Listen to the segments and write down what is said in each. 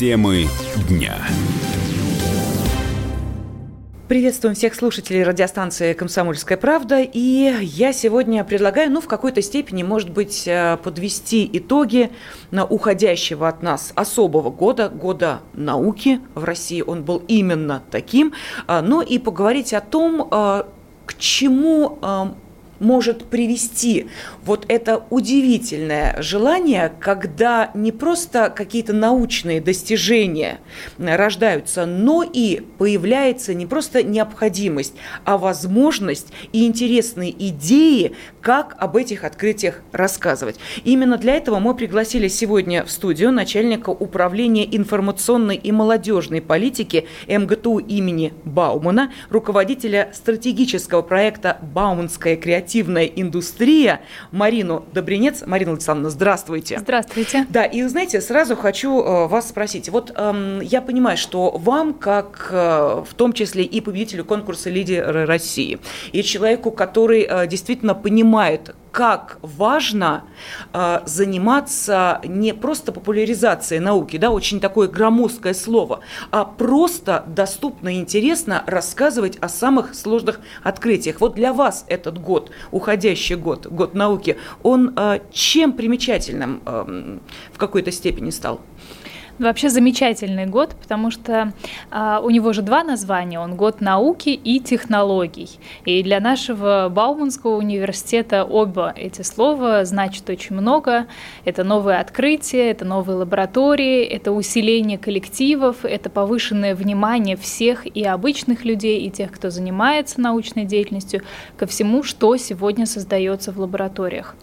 Темы дня. Приветствуем всех слушателей радиостанции «Комсомольская правда». И я сегодня предлагаю, ну, в какой-то степени, может быть, э, подвести итоги на уходящего от нас особого года, года науки. В России он был именно таким. А, ну и поговорить о том, э, к чему э, может привести вот это удивительное желание, когда не просто какие-то научные достижения рождаются, но и появляется не просто необходимость, а возможность и интересные идеи, как об этих открытиях рассказывать. Именно для этого мы пригласили сегодня в студию начальника управления информационной и молодежной политики МГТУ имени Баумана, руководителя стратегического проекта «Бауманская креативная индустрия» Марину Добринец. Марина Александровна, здравствуйте. Здравствуйте. Да, и знаете, сразу хочу э, вас спросить. Вот э, я понимаю, что вам, как э, в том числе и победителю конкурса «Лидеры России», и человеку, который э, действительно понимает, как важно э, заниматься не просто популяризацией науки, да, очень такое громоздкое слово, а просто доступно и интересно рассказывать о самых сложных открытиях. Вот для вас этот год, уходящий год, год науки, он э, чем примечательным э, в какой-то степени стал? Вообще замечательный год, потому что а, у него же два названия. Он год науки и технологий. И для нашего Бауманского университета оба эти слова значат очень много. Это новые открытия, это новые лаборатории, это усиление коллективов, это повышенное внимание всех и обычных людей, и тех, кто занимается научной деятельностью, ко всему, что сегодня создается в лабораториях.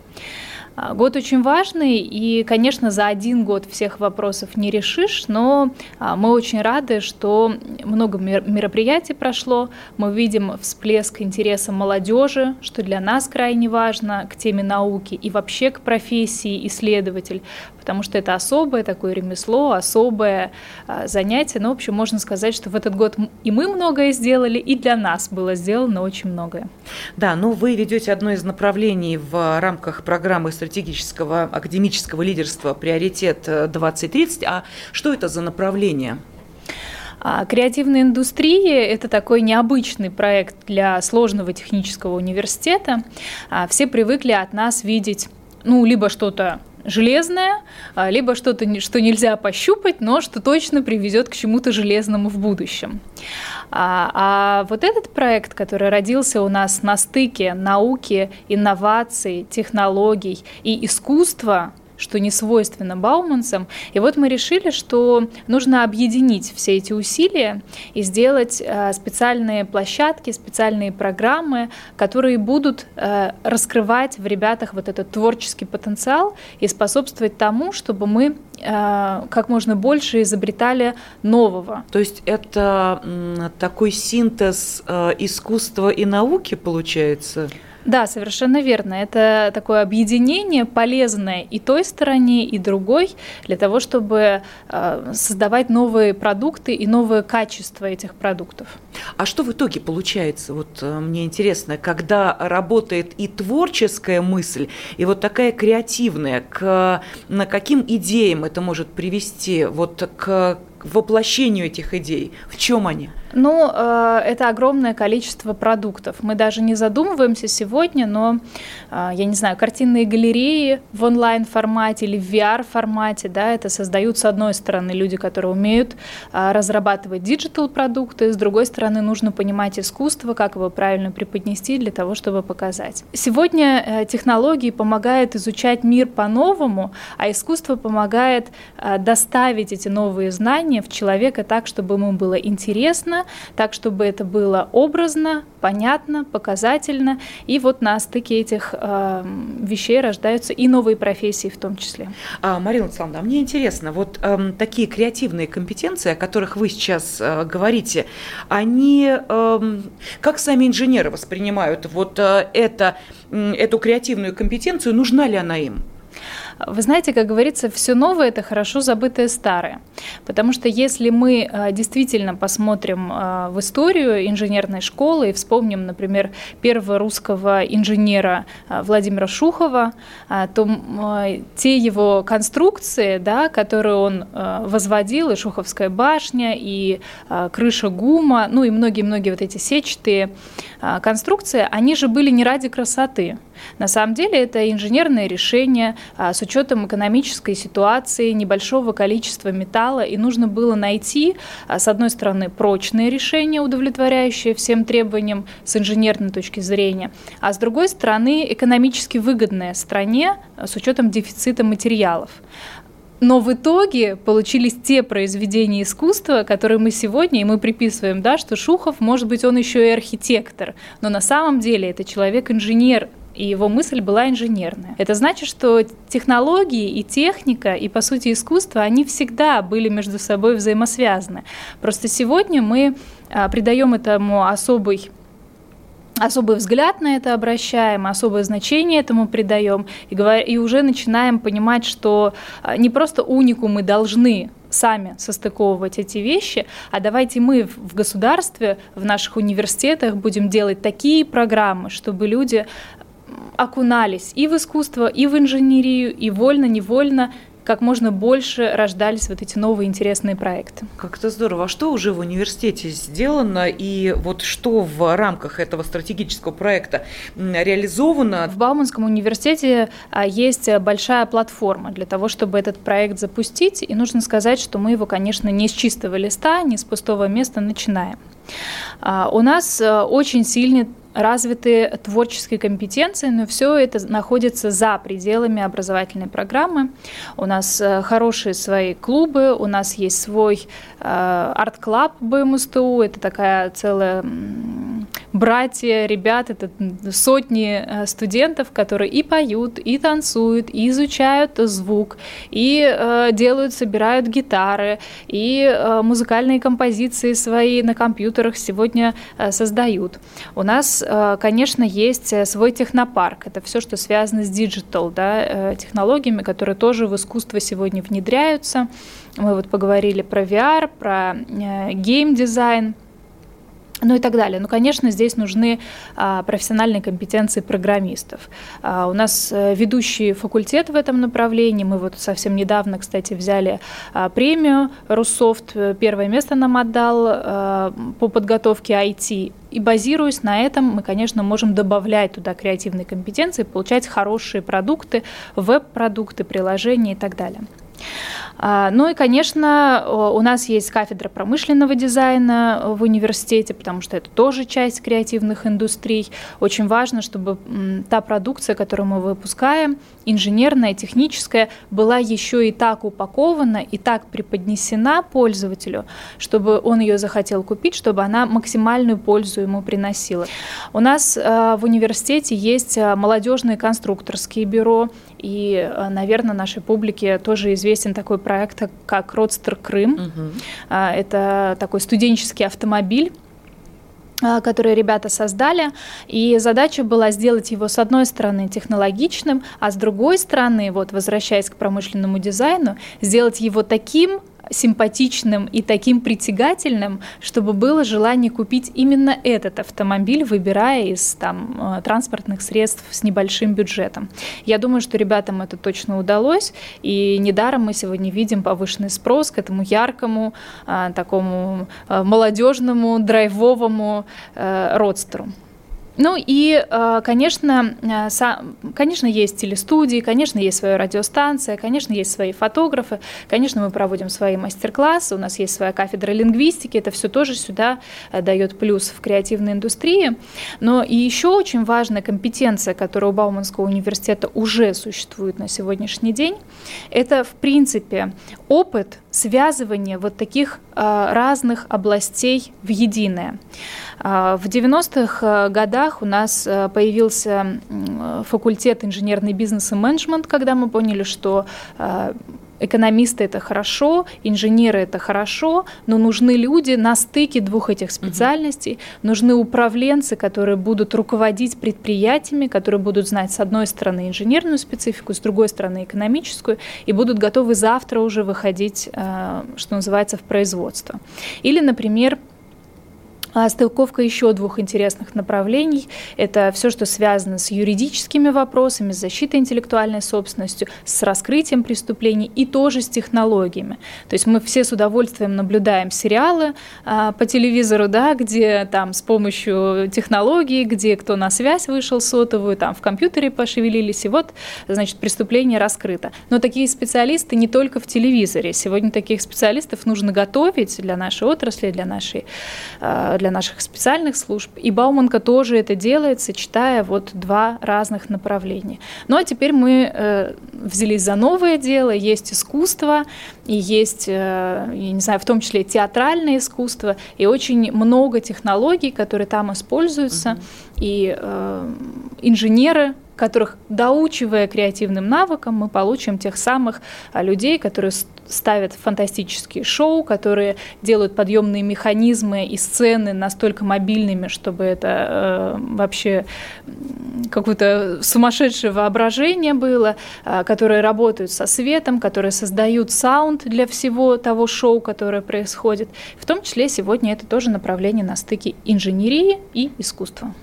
А, год очень важный, и, конечно, за один год всех вопросов не решишь, но а, мы очень рады, что много мероприятий прошло, мы видим всплеск интереса молодежи, что для нас крайне важно, к теме науки и вообще к профессии исследователь, потому что это особое такое ремесло, особое а, занятие. Ну, в общем, можно сказать, что в этот год и мы многое сделали, и для нас было сделано очень многое. Да, ну вы ведете одно из направлений в рамках программы стратегического академического лидерства «Приоритет 2030». А что это за направление? А креативная индустрия – это такой необычный проект для сложного технического университета. А все привыкли от нас видеть ну, либо что-то железное, а, либо что-то, что нельзя пощупать, но что точно приведет к чему-то железному в будущем. А, а вот этот проект, который родился у нас на стыке науки, инноваций, технологий и искусства, что не свойственно бауманцам. И вот мы решили, что нужно объединить все эти усилия и сделать э, специальные площадки, специальные программы, которые будут э, раскрывать в ребятах вот этот творческий потенциал и способствовать тому, чтобы мы э, как можно больше изобретали нового. То есть это такой синтез искусства и науки получается? Да, совершенно верно. Это такое объединение полезное и той стороне, и другой, для того, чтобы э, создавать новые продукты и новое качество этих продуктов. А что в итоге получается? Вот э, мне интересно, когда работает и творческая мысль, и вот такая креативная, к на каким идеям это может привести? Вот к воплощению этих идей? В чем они? Ну, э, это огромное количество продуктов. Мы даже не задумываемся сегодня, но, э, я не знаю, картинные галереи в онлайн-формате или в VR-формате, да, это создают, с одной стороны, люди, которые умеют э, разрабатывать диджитал-продукты, с другой стороны, нужно понимать искусство, как его правильно преподнести для того, чтобы показать. Сегодня технологии помогают изучать мир по-новому, а искусство помогает доставить эти новые знания в человека так, чтобы ему было интересно, так, чтобы это было образно, понятно, показательно. И вот на стыке этих э, вещей рождаются и новые профессии в том числе. А, Марина Александровна, мне интересно, вот э, такие креативные компетенции, о которых вы сейчас э, говорите, они э, как сами инженеры воспринимают вот э, это, э, эту креативную компетенцию, нужна ли она им? Вы знаете, как говорится, все новое – это хорошо забытое старое. Потому что если мы э, действительно посмотрим э, в историю инженерной школы и вспомним, например, первого русского инженера э, Владимира Шухова, то те его конструкции, да, которые он возводил, и Шуховская башня, и крыша ГУМа, ну и многие-многие вот эти сетчатые конструкции, они же были не ради красоты. На самом деле это инженерное решение а, с учетом экономической ситуации, небольшого количества металла, и нужно было найти, а, с одной стороны, прочное решение, удовлетворяющее всем требованиям с инженерной точки зрения, а с другой стороны, экономически выгодное стране а, с учетом дефицита материалов. Но в итоге получились те произведения искусства, которые мы сегодня, и мы приписываем, да, что Шухов, может быть, он еще и архитектор, но на самом деле это человек-инженер, и его мысль была инженерная. Это значит, что технологии и техника, и, по сути, искусство, они всегда были между собой взаимосвязаны. Просто сегодня мы а, придаем этому особый особый взгляд на это обращаем, особое значение этому придаем и, говор, и уже начинаем понимать, что а, не просто унику мы должны сами состыковывать эти вещи, а давайте мы в государстве, в наших университетах будем делать такие программы, чтобы люди окунались и в искусство, и в инженерию, и вольно-невольно как можно больше рождались вот эти новые интересные проекты. Как это здорово. А что уже в университете сделано и вот что в рамках этого стратегического проекта реализовано? В Бауманском университете а, есть большая платформа для того, чтобы этот проект запустить. И нужно сказать, что мы его, конечно, не с чистого листа, не с пустого места начинаем. А, у нас а, очень сильный развиты творческие компетенции, но все это находится за пределами образовательной программы. У нас э, хорошие свои клубы, у нас есть свой э, Art Club BMSTU, это такая целая братия, ребят, это сотни э, студентов, которые и поют, и танцуют, и изучают звук, и делают, собирают гитары, и музыкальные композиции свои на компьютерах сегодня создают. У нас, конечно, есть э, свой технопарк. Это все, что связано с digital да, э, технологиями, которые тоже в искусство сегодня внедряются. Мы вот поговорили про VR, про э, гейм-дизайн ну и так далее. Ну, конечно, здесь нужны а, профессиональные компетенции программистов. А, у нас а, ведущий факультет в этом направлении. Мы вот совсем недавно, кстати, взяли а, премию Руссофт. Первое место нам отдал а, по подготовке IT. И базируясь на этом, мы, конечно, можем добавлять туда креативные компетенции, получать хорошие продукты, веб-продукты, приложения и так далее. А, ну и, конечно, у нас есть кафедра промышленного дизайна в университете, потому что это тоже часть креативных индустрий. Очень важно, чтобы та продукция, которую мы выпускаем, инженерная, техническая, была еще и так упакована и так преподнесена пользователю, чтобы он ее захотел купить, чтобы она максимальную пользу ему приносила. У нас а, в университете есть а, молодежные конструкторские бюро, и, наверное, нашей публике тоже известен такой проект, как «Родстер Крым». Угу. Это такой студенческий автомобиль, а, который ребята создали, и задача была сделать его с одной стороны технологичным, а с другой стороны, вот возвращаясь к промышленному дизайну, сделать его таким симпатичным и таким притягательным, чтобы было желание купить именно этот автомобиль, выбирая из там, э, транспортных средств с небольшим бюджетом. Я думаю, что ребятам это точно удалось, и недаром мы сегодня видим повышенный спрос к этому яркому, э, такому э, молодежному, драйвовому родстеру. Ну и, э, конечно, э, конечно, есть телестудии, конечно, есть своя радиостанция, конечно, есть свои фотографы, конечно, мы проводим свои мастер-классы, у нас есть своя кафедра лингвистики, это все тоже сюда э, дает плюс в креативной индустрии. Но и еще очень важная компетенция, которая у Бауманского университета уже существует на сегодняшний день, это, в принципе, опыт связывания вот таких разных областей в единое. В 90-х годах у нас появился факультет инженерный бизнес и менеджмент, когда мы поняли, что экономисты это хорошо, инженеры это хорошо, но нужны люди на стыке двух этих специальностей, угу. нужны управленцы, которые будут руководить предприятиями, которые будут знать с одной стороны инженерную специфику, с другой стороны экономическую, и будут готовы завтра уже выходить, э, что называется, в производство. Или, например, стыковка еще двух интересных направлений. Это все, что связано с юридическими вопросами, с защитой интеллектуальной собственностью, с раскрытием преступлений и тоже с технологиями. То есть мы все с удовольствием наблюдаем сериалы а, по телевизору, да, где там с помощью технологий, где кто на связь вышел сотовую, там в компьютере пошевелились, и вот, значит, преступление раскрыто. Но такие специалисты не только в телевизоре. Сегодня таких специалистов нужно готовить для нашей отрасли, для нашей для для наших специальных служб. И Бауманка тоже это делает, сочетая вот два разных направления. Ну а теперь мы э, взялись за новое дело. Есть искусство, и есть, э, я не знаю, в том числе театральное искусство, и очень много технологий, которые там используются. Угу. И э, инженеры которых, доучивая креативным навыкам, мы получим тех самых а, людей, которые ставят фантастические шоу, которые делают подъемные механизмы и сцены настолько мобильными, чтобы это э, вообще какое-то сумасшедшее воображение было, э, которые работают со светом, которые создают саунд для всего того шоу, которое происходит. В том числе сегодня это тоже направление на стыке инженерии и искусства.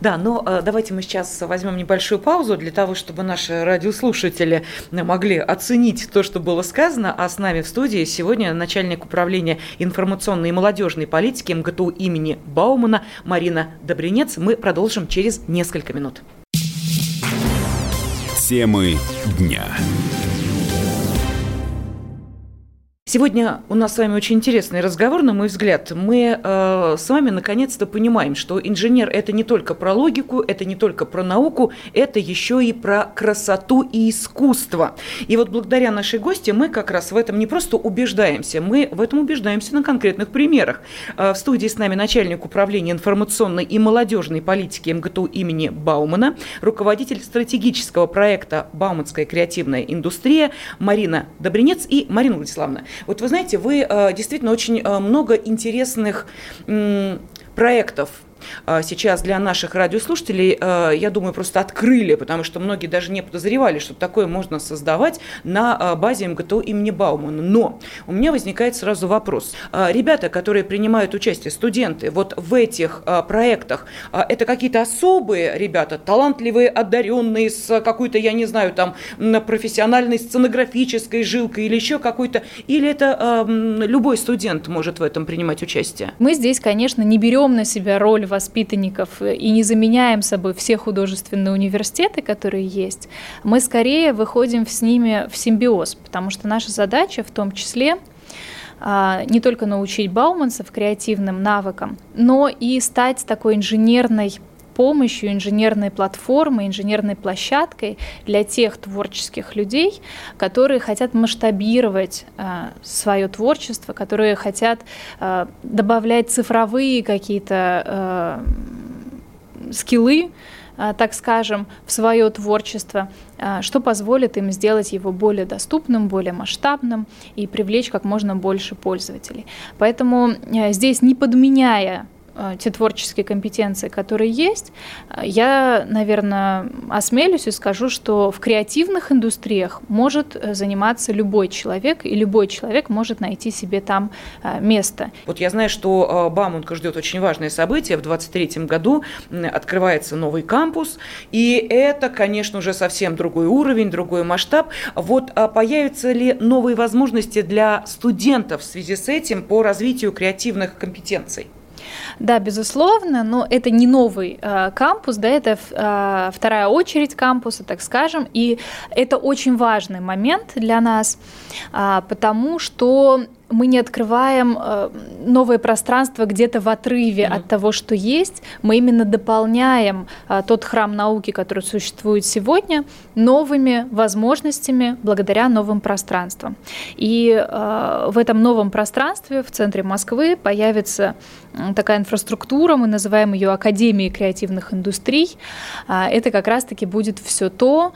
Да, но э, давайте мы сейчас возьмем небольшую паузу для того, чтобы наши радиослушатели могли оценить то, что было сказано, а с нами в студии сегодня начальник управления информационной и молодежной политики МГТУ имени Баумана Марина Добринец. Мы продолжим через несколько минут. Темы дня. Сегодня у нас с вами очень интересный разговор, на мой взгляд. Мы э, с вами наконец-то понимаем, что инженер это не только про логику, это не только про науку, это еще и про красоту и искусство. И вот благодаря нашей гости мы как раз в этом не просто убеждаемся, мы в этом убеждаемся на конкретных примерах. Э, в студии с нами начальник управления информационной и молодежной политики МГТУ имени Баумана, руководитель стратегического проекта «Бауманская креативная индустрия» Марина Добринец и Марина Владиславовна. Вот вы знаете, вы э, действительно очень э, много интересных проектов сейчас для наших радиослушателей, а, я думаю, просто открыли, потому что многие даже не подозревали, что такое можно создавать на а, базе МГТУ имени Баумана. Но у меня возникает сразу вопрос. Ребята, которые принимают участие, студенты, вот в этих проектах, это какие-то особые ребята, талантливые, одаренные, с какой-то, я не знаю, там, профессиональной сценографической жилкой или еще какой-то, или это любой студент может в этом принимать участие? Мы здесь, конечно, не берем на себя роль воспитанников и не заменяем собой все художественные университеты, которые есть, мы скорее выходим с ними в симбиоз, потому что наша задача в том числе а, не только научить бауманцев креативным навыкам, но и стать такой инженерной помощью инженерной платформы, инженерной площадкой для тех творческих людей, которые хотят масштабировать э, свое творчество, которые хотят э, добавлять цифровые какие-то э, скиллы, а, так скажем, в свое творчество, а, что позволит им сделать его более доступным, более масштабным и привлечь как можно больше пользователей. Поэтому э, здесь не подменяя Э, те творческие компетенции, которые есть, э, я, наверное, осмелюсь и скажу, что в креативных индустриях может э, заниматься любой человек, и любой человек может найти себе там место. Вот я знаю, что Бауманка ждет очень важное событие. В 2023 году открывается новый кампус, и это, конечно, уже совсем другой уровень, другой масштаб. Вот а появятся ли новые возможности для студентов в связи с этим по развитию креативных компетенций? Да, безусловно, но это не новый э, кампус, да, это э, вторая очередь кампуса, так скажем, и это очень важный момент для нас, э, потому что мы не открываем э, новое пространство где-то в отрыве mm-hmm. от того, что есть. Мы именно дополняем э, тот храм науки, который существует сегодня, новыми возможностями благодаря новым пространствам. И э, в этом новом пространстве в центре Москвы появится такая инфраструктура, мы называем ее Академией креативных индустрий. А, это как раз-таки будет все то,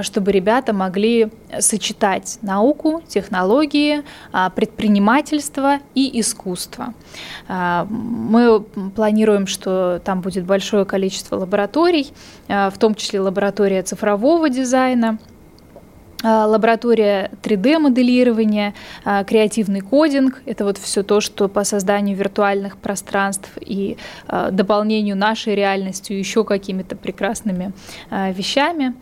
чтобы ребята могли сочетать науку, технологии, а, предпринимательство и искусство. Мы планируем, что там будет большое количество лабораторий, в том числе лаборатория цифрового дизайна – а, лаборатория 3D-моделирования, а, креативный кодинг. Это вот все то, что по созданию виртуальных пространств и а, дополнению нашей реальностью еще какими-то прекрасными вещами.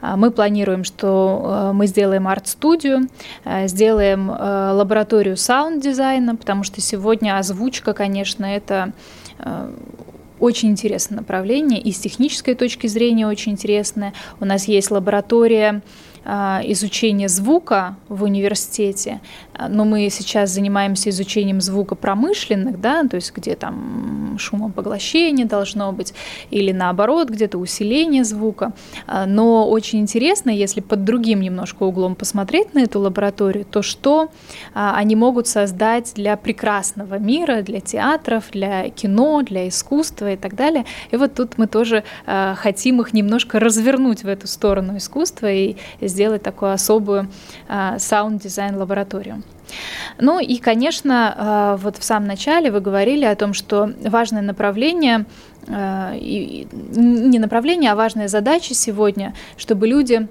Мы планируем, что мы сделаем арт-студию, сделаем лабораторию саунд-дизайна, потому что сегодня озвучка, конечно, это очень интересное направление, и с технической точки зрения очень интересное. У нас есть лаборатория а, изучения звука в университете, но мы сейчас занимаемся изучением звука промышленных, да, то есть где там шумопоглощение должно быть, или наоборот, где-то усиление звука. А, но очень интересно, если под другим немножко углом посмотреть на эту лабораторию, то что а, они могут создать для прекрасного мира, для театров, для кино, для искусства и так далее. И вот тут мы тоже хотим их немножко развернуть в эту сторону искусства и сделать такую особую а, саунд-дизайн-лабораторию. Ну и, конечно, а, вот в самом начале вы говорили о том, что важное направление, а, не направление, а важная задача сегодня, чтобы люди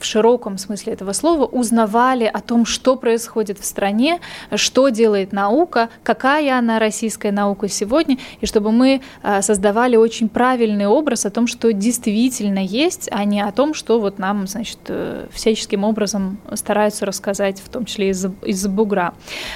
в широком смысле этого слова узнавали о том, что происходит в стране, что делает наука, какая она российская наука сегодня, и чтобы мы а, создавали очень правильный образ о том, что действительно есть, а не о том, что вот нам, значит, э, всяческим образом стараются рассказать, в том числе из-за из бугра.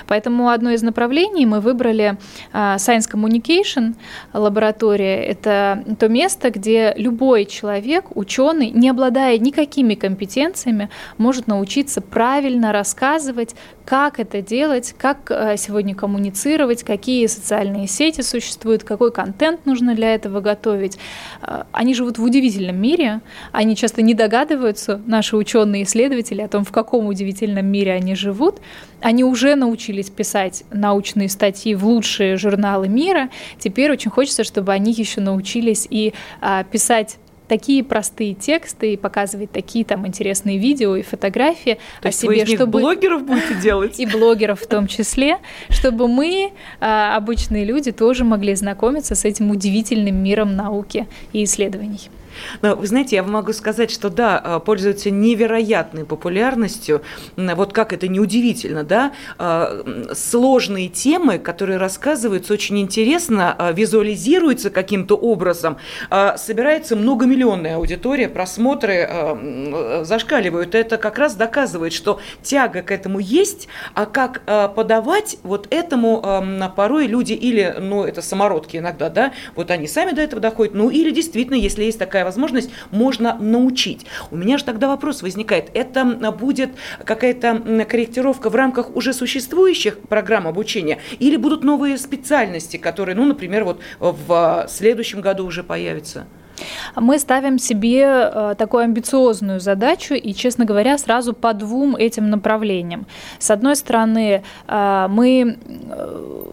Поэтому одно из направлений мы выбрали а, Science Communication лаборатория. Это то место, где любой человек, ученый, не обладая никакими компетенциями, компетенциями может научиться правильно рассказывать, как это делать, как э, сегодня коммуницировать, какие социальные сети существуют, какой контент нужно для этого готовить. Э, они живут в удивительном мире, они часто не догадываются, наши ученые-исследователи, о том, в каком удивительном мире они живут. Они уже научились писать научные статьи в лучшие журналы мира. Теперь очень хочется, чтобы они еще научились и а, писать такие простые тексты и показывать такие там интересные видео и фотографии То о себе, вы из них чтобы блогеров будете делать и блогеров в том числе, чтобы мы а, обычные люди тоже могли знакомиться с этим удивительным миром науки и исследований. Но вы знаете, я могу сказать, что да, а, пользуются невероятной популярностью. Вот как это неудивительно, да? А, сложные темы, которые рассказываются очень интересно, а, визуализируются каким-то образом, собирается многомиллионная аудитория, просмотры зашкаливают. Это как раз доказывает, что тяга к этому есть, а как подавать вот этому порой люди или, ну, это самородки иногда, да, вот они сами до этого доходят, ну, или действительно, если есть такая такая возможность, можно научить. У меня же тогда вопрос возникает, это будет какая-то корректировка в рамках уже существующих программ обучения или будут новые специальности, которые, ну, например, вот в следующем году уже появятся? Мы ставим себе э, такую амбициозную задачу и, честно говоря, сразу по двум этим направлениям. С одной стороны, э, мы э,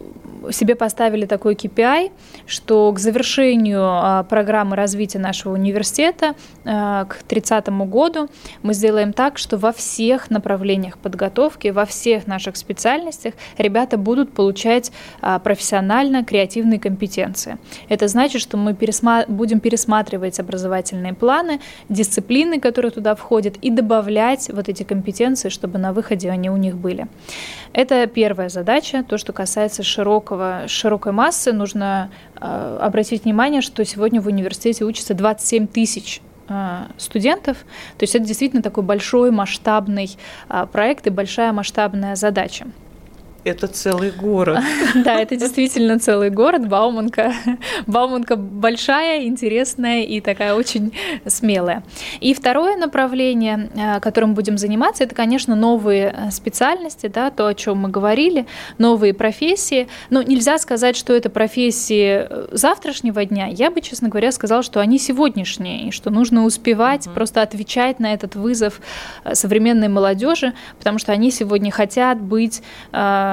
себе поставили такой KPI, что к завершению программы развития нашего университета к 30 году мы сделаем так, что во всех направлениях подготовки, во всех наших специальностях ребята будут получать а, профессионально креативные компетенции. Это значит, что мы пересма- будем пересматривать образовательные планы, дисциплины, которые туда входят, и добавлять вот эти компетенции, чтобы на выходе они у них были. Это первая задача, то, что касается широкого, широкой массы. Нужно э, обратить внимание, что сегодня в университете учатся 27 тысяч э, студентов. То есть это действительно такой большой масштабный э, проект и большая масштабная задача. Это целый город. Да, это действительно целый город. Бауманка. Бауманка большая, интересная и такая очень смелая. И второе направление, э, которым будем заниматься, это, конечно, новые э, специальности, да, то, о чем мы говорили, новые профессии. Но нельзя сказать, что это профессии э, завтрашнего дня. Я бы, честно говоря, сказала, что они сегодняшние, и что нужно успевать угу. просто отвечать на этот вызов современной молодежи, потому что они сегодня хотят быть Э,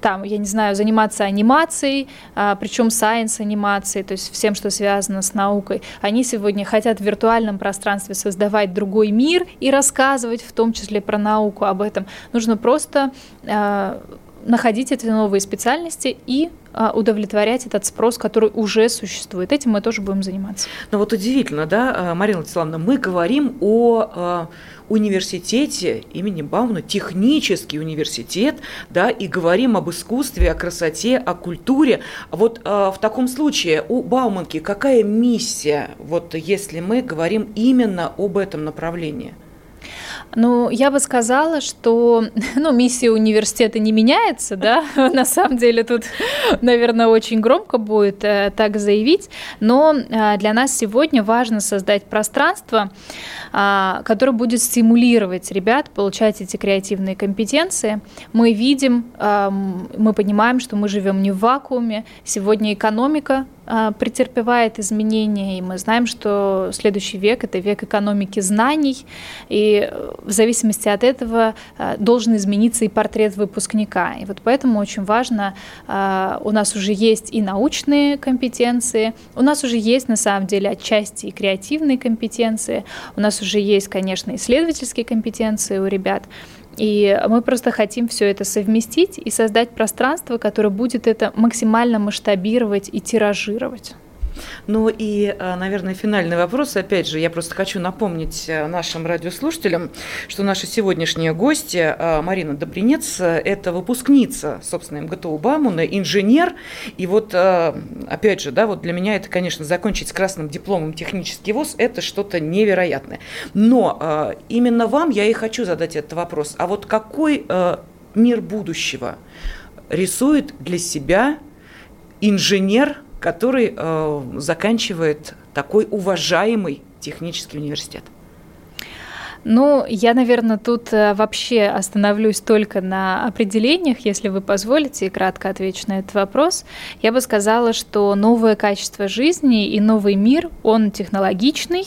там, я не знаю, заниматься анимацией, а, причем сайенс анимацией, то есть всем, что связано с наукой. Они сегодня хотят в виртуальном пространстве создавать другой мир и рассказывать в том числе про науку об этом. Нужно просто э, находить эти новые специальности и а, удовлетворять этот спрос, который уже существует. Этим мы тоже будем заниматься. Ну вот удивительно, да, э, Марина Владиславовна, мы говорим о университете имени Бауна, технический университет, да, и говорим об искусстве, о красоте, о культуре. Вот в таком случае у Бауманки какая миссия, вот если мы говорим именно об этом направлении? Ну, я бы сказала, что ну, миссия университета не меняется, да, на самом деле тут, наверное, очень громко будет э, так заявить, но э, для нас сегодня важно создать пространство, э, которое будет стимулировать ребят получать эти креативные компетенции. Мы видим, э, мы понимаем, что мы живем не в вакууме, сегодня экономика претерпевает изменения, и мы знаем, что следующий век – это век экономики знаний, и э, в зависимости от этого э, должен измениться и портрет выпускника. И вот поэтому очень важно, э, у нас уже есть и научные компетенции, у нас уже есть на самом деле отчасти и креативные компетенции, у нас уже есть, конечно, исследовательские компетенции у ребят, и мы просто хотим все это совместить и создать пространство, которое будет это максимально масштабировать и тиражировать. Ну и, э, наверное, финальный вопрос. Опять же, я просто хочу напомнить э, нашим радиослушателям, что наша сегодняшняя гостья э, Марина Добринец – это выпускница, собственно, МГТУ Бамуна, инженер. И вот, опять же, да, вот для меня это, конечно, закончить с красным дипломом технический вуз – это что-то невероятное. Но именно вам я и хочу задать этот вопрос. А вот какой мир будущего рисует для себя инженер – который э, заканчивает такой уважаемый технический университет? Ну, я, наверное, тут э, вообще остановлюсь только на определениях, если вы позволите, и кратко отвечу на этот вопрос. Я бы сказала, что новое качество жизни и новый мир, он технологичный,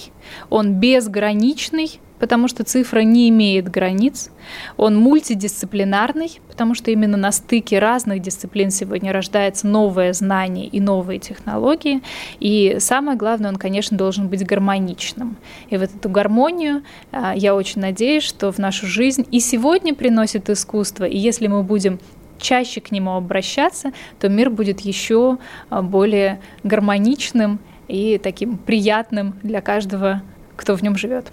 он безграничный, потому что цифра не имеет границ. Он мультидисциплинарный, потому что именно на стыке разных дисциплин сегодня рождается новое знание и новые технологии. И самое главное, он, конечно, должен быть гармоничным. И вот эту гармонию а, я очень надеюсь, что в нашу жизнь и сегодня приносит искусство. И если мы будем чаще к нему обращаться, то мир будет еще а, более гармоничным и таким приятным для каждого кто в нем живет.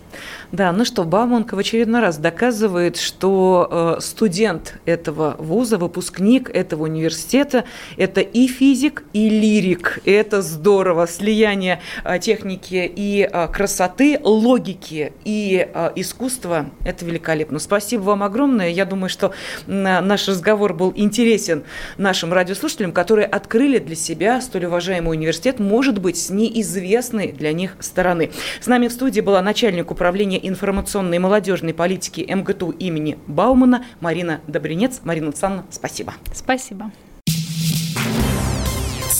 Да, ну что, Бауманка в очередной раз доказывает, что э, студент этого вуза, выпускник этого университета, это и физик, и лирик. Это здорово. Слияние э, техники и э, красоты, логики и искусства – это великолепно. Спасибо вам огромное. Я думаю, что наш разговор был интересен нашим радиослушателям, которые открыли для себя столь уважаемый университет, может быть, с неизвестной для них стороны. С нами в студии студии была начальник управления информационной и молодежной политики МГТУ имени Баумана Марина Добринец. Марина Александровна, спасибо. Спасибо.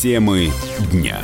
Темы дня.